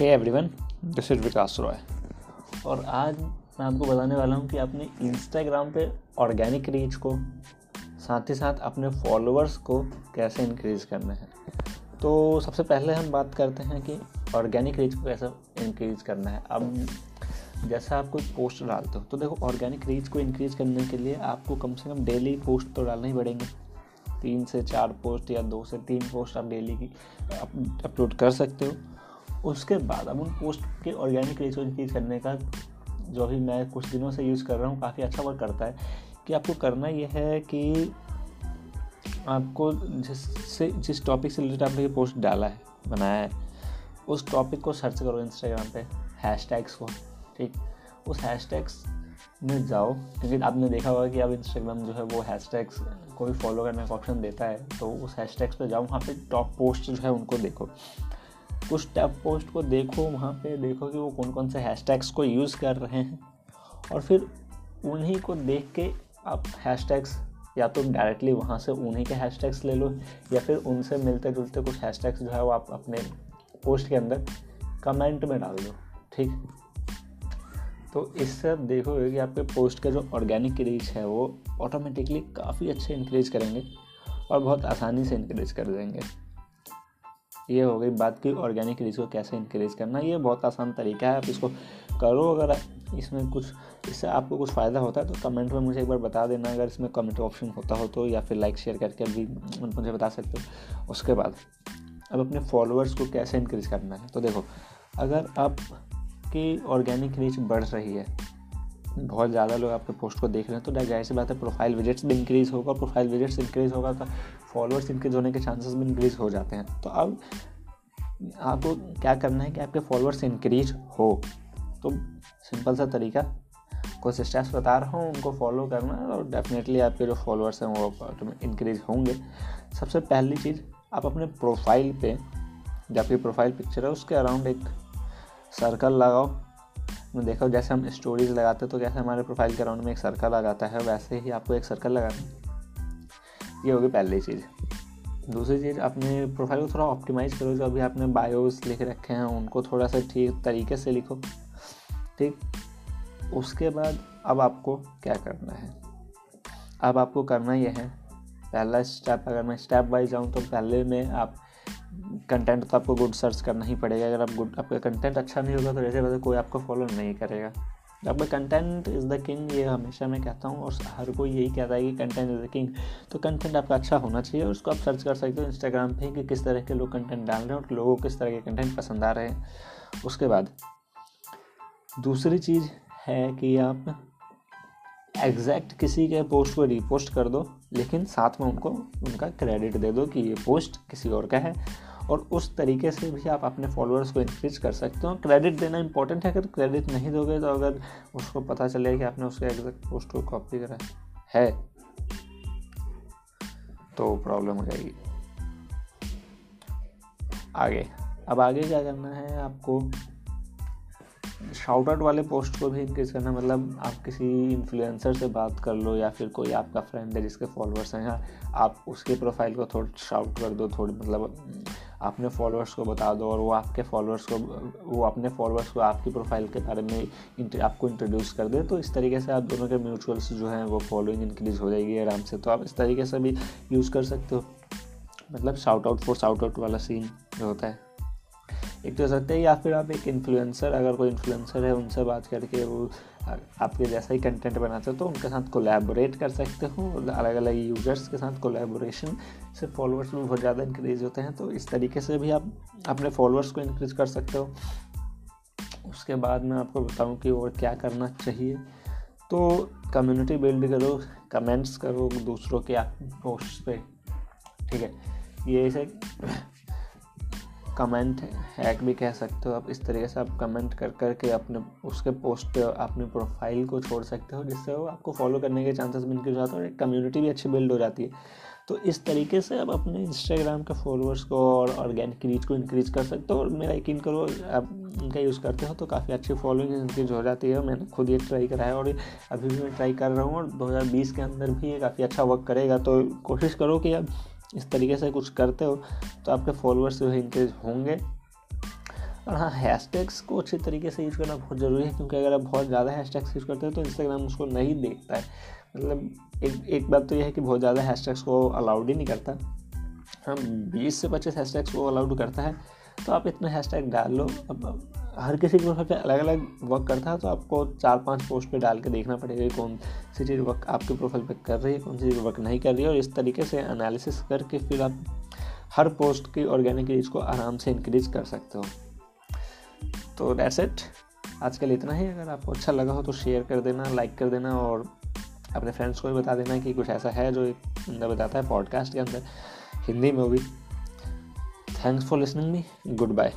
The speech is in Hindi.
Hey everyone this is Vikas Roy और आज मैं आपको बताने वाला हूँ कि अपने इंस्टाग्राम पे ऑर्गेनिक रीच को, साथ ही साथ अपने फॉलोअर्स को कैसे इंक्रीज़ करना है। तो सबसे पहले हम बात करते हैं कि ऑर्गेनिक रीच को कैसे इंक्रीज़ करना है। अब जैसा आप कोई पोस्ट डालते हो तो देखो ऑर्गेनिक रीच को इंक्रीज़ करने के लिए आपको कम से कम डेली पोस्ट तो डालना ही पड़ेंगे। तीन से चार पोस्ट या दो से तीन पोस्ट आप डेली की अपलोड कर सकते हो। उसके बाद अब उन पोस्ट के ऑर्गेनिक रीच को करने का जो अभी मैं कुछ दिनों से यूज़ कर रहा हूँ, काफ़ी अच्छा वर्क करता है कि आपको करना यह है कि आपको जिससे जिस टॉपिक से रिलेटेड आपने ये पोस्ट डाला है, बनाया है, उस टॉपिक को सर्च करो इंस्टाग्राम पे हैश टैग्स को, ठीक? उस हैशटैग्स में जाओ, क्योंकि आपने देखा होगा कि अब इंस्टाग्राम जो है वो हैश टैग्स को भी फॉलो करने का ऑप्शन देता है तो उस हैश टैग्स पर जाओ, वहाँ पे टॉप पोस्ट जो है उनको देखो। उस टैप पोस्ट को देखो, वहाँ पे देखो कि वो कौन कौन से हैशटैग्स को यूज़ कर रहे हैं। और फिर उन्हीं को देख के आप हैशटैग्स या तो डायरेक्टली वहाँ से उन्हीं के हैशटैग्स ले लो, या फिर उनसे मिलते जुलते कुछ हैशटैग्स जो है वो आप अपने पोस्ट के अंदर कमेंट में डाल दो, ठीक? तो इससे देखोगे कि आपके पोस्ट का जो ऑर्गेनिक रीच है वो ऑटोमेटिकली काफ़ी अच्छे इंक्रीज करेंगे और बहुत आसानी से इंक्रीज कर देंगे। ये हो गई बात की ऑर्गेनिक रीच को कैसे इंक्रीज करना, ये बहुत आसान तरीका है, आप इसको करो, अगर इसमें कुछ, इससे आपको कुछ फ़ायदा होता है तो कमेंट में मुझे एक बार बता देना, अगर इसमें कमेंट ऑप्शन होता हो तो या फिर लाइक शेयर करके भी मुझे बता सकते हो। उसके बाद, अब अपने फॉलोअर्स को कैसे इंक्रीज करना है? तो देखो, अगर आप की ऑर्गेनिक रीच बढ़ रही है बहुत ज़्यादा लोग आपके पोस्ट को देख रहे हैं तो ज़ाहिर सी बात है प्रोफ़ाइल विजिट्स भी इंक्रीज़ होगा प्रोफ़ाइल विजिट्स इंक्रीज़ होगा तो फॉलोअर्स इंक्रीज होने के चांसेस भी इंक्रीज़ हो जाते हैं। तो अब आपको क्या करना है कि आपके फॉलोअर्स इंक्रीज हो। तो सिंपल सा तरीका, कुछ स्टेप्स बता रहा हूँ, उनको फॉलो करना और डेफिनेटली आपके जो फॉलोअर्स हैं वो इंक्रीज होंगे। सबसे पहली चीज़, आप अपने प्रोफ़ाइल पे, जब आपकी प्रोफ़ाइल पिक्चर है, उसके अराउंड एक सर्कल लगाओ। देखो जैसे हम स्टोरीज लगाते हैं तो जैसे हमारे प्रोफ़ाइल के अराउंड में एक सर्कल आ जाता है, वैसे ही आपको एक सर्कल लगाना है। ये होगी पहली चीज़। दूसरी चीज़, अपने प्रोफ़ाइल को थोड़ा ऑप्टिमाइज़ करो, जो अभी आपने बायोस लिख रखे हैं, उनको थोड़ा सा ठीक तरीके से लिखो, ठीक? उसके बाद अब आपको क्या करना है? अब आपको करना यह है, पहला स्टेप अगर मैं स्टेप वाइज जाऊँ तो पहले में आप कंटेंट तो आपको गुड सर्च करना ही पड़ेगा। अगर आप गुड आपका कंटेंट अच्छा नहीं होगा तो जैसे वैसे कोई आपको फॉलो नहीं करेगा। आपका कंटेंट इज़ द किंग ये हमेशा मैं कहता हूँ, और हर कोई यही कहता है कि कंटेंट इज़ द किंग तो कंटेंट आपका अच्छा होना चाहिए, और उसको आप सर्च कर सकते हो इंस्टाग्राम पे कि किस तरह के लोग कंटेंट डाल रहे हैं, और लोगों को किस तरह के कंटेंट पसंद आ रहे हैं। उसके बाद, दूसरी चीज़ है कि आप एग्जैक्ट किसी के पोस्ट को रीपोस्ट कर दो, लेकिन साथ में उनको, उनका क्रेडिट दे दो कि ये पोस्ट किसी और का है। और उस तरीके से भी आप अपने फॉलोअर्स को इंक्रीज कर सकते हो। क्रेडिट देना इंपॉर्टेंट है, अगर क्रेडिट नहीं दोगे तो अगर उसको पता चले कि आपने उसके एग्जैक्ट पोस्ट को कॉपी करा है तो प्रॉब्लम हो जाएगी। आगे, अब आगे क्या करना है आपको? शाउट आउट वाले पोस्ट को भी इंक्रीज करना मतलब आप किसी इन्फ्लुएंसर से बात कर लो या फिर कोई आपका फ्रेंड है जिसके फॉलोअर्स हैं आप उसके प्रोफ़ाइल को थोड़ा शाउट कर दो, थोड़ी मतलब अपने फॉलोअर्स को बता दो और वो आपके फॉलोअर्स को, वो अपने फॉलोअर्स को आपकी प्रोफ़ाइल के बारे में आपको इंट्रोड्यूस कर दे तो इस तरीके से आप दोनों के म्यूचुअल्स जो हैं, वो फॉलोइंग इंक्रीज हो जाएगी आराम से तो आप इस तरीके से भी यूज़ कर सकते हो। मतलब shout out for shout out वाला सीन जो होता है। एक तो सकते हैं या फिर आप एक इन्फ्लुएंसर अगर कोई इन्फ्लुएंसर है, उनसे बात करके वो आपके जैसा ही कंटेंट बनाते हो तो उनके साथ कोलैबोरेट कर सकते हो। अलग अलग यूज़र्स के साथ कोलैबोरेशन से फॉलोअर्स भी बहुत ज़्यादा इंक्रीज होते हैं तो इस तरीके से भी आप अपने फॉलोअर्स को इंक्रीज कर सकते हो। उसके बाद मैं आपको बताऊँ कि और क्या करना चाहिए। तो कम्युनिटी बिल्ड करो कमेंट्स करो, दूसरों के पोस्ट पे, ठीक है? ये ऐसे कमेंट हैक भी कह सकते हो। आप इस तरीके से आप कमेंट कर कर के अपने, उसके पोस्ट पे अपनी प्रोफ़ाइल को छोड़ सकते हो, जिससे वो आपको फॉलो करने के चांसेस भी इंक्रीज जाते हैं और एक कम्युनिटी भी अच्छी बिल्ड हो जाती है। तो इस तरीके से आप अपने इंस्टाग्राम के फॉलोअर्स को और ऑर्गेनिक रीच को इंक्रीज कर सकते हो और मेरा यकीन करो, आप इनका यूज़ करते हो तो काफ़ी अच्छी फॉलोइंग इंक्रीज हो जाती है। मैंने खुद ये ट्राई करा है और अभी भी मैं ट्राई कर रहा हूँ और 2020 के अंदर भी ये काफ़ी अच्छा वर्क करेगा। तो कोशिश करो कि आप इस तरीके से कुछ करते हो तो आपके फॉलोअर्स जो है इंक्रीज होंगे। और हाँ हैशटैग्स को अच्छे तरीके से यूज़ करना बहुत ज़रूरी है, क्योंकि अगर आप बहुत ज़्यादा हैशटैग्स यूज़ करते हो तो इंस्टाग्राम उसको नहीं देखता है। मतलब एक एक बात तो यह है कि बहुत ज़्यादा हैशटैग्स को अलाउड ही नहीं करता। हम बीस से पच्चीस हैशटैग्स को अलाउड करता है। तो आप इतना हैशटैग डाल लो। अब हर किसी के प्रोफ़ाइल पे अलग अलग वर्क करता है तो आपको चार पाँच पोस्ट पे डाल के देखना पड़ेगा कि कौन सी चीज़ वर्क आपके प्रोफ़ाइल पे कर रही है, कौन सी चीज़ वर्क नहीं कर रही है, और इस तरीके से एनालिसिस करके फिर आप हर पोस्ट की ऑर्गेनिक रीच को आराम से इंक्रीज कर सकते हो। तो दैट्स इट आज के लिए इतना ही। अगर आपको अच्छा लगा हो तो शेयर कर देना लाइक कर देना, और अपने फ्रेंड्स को भी बता देना कि कुछ ऐसा है जो एक बंदा बताता है पॉडकास्ट के अंदर, हिंदी में भी। Thanks for listening me goodbye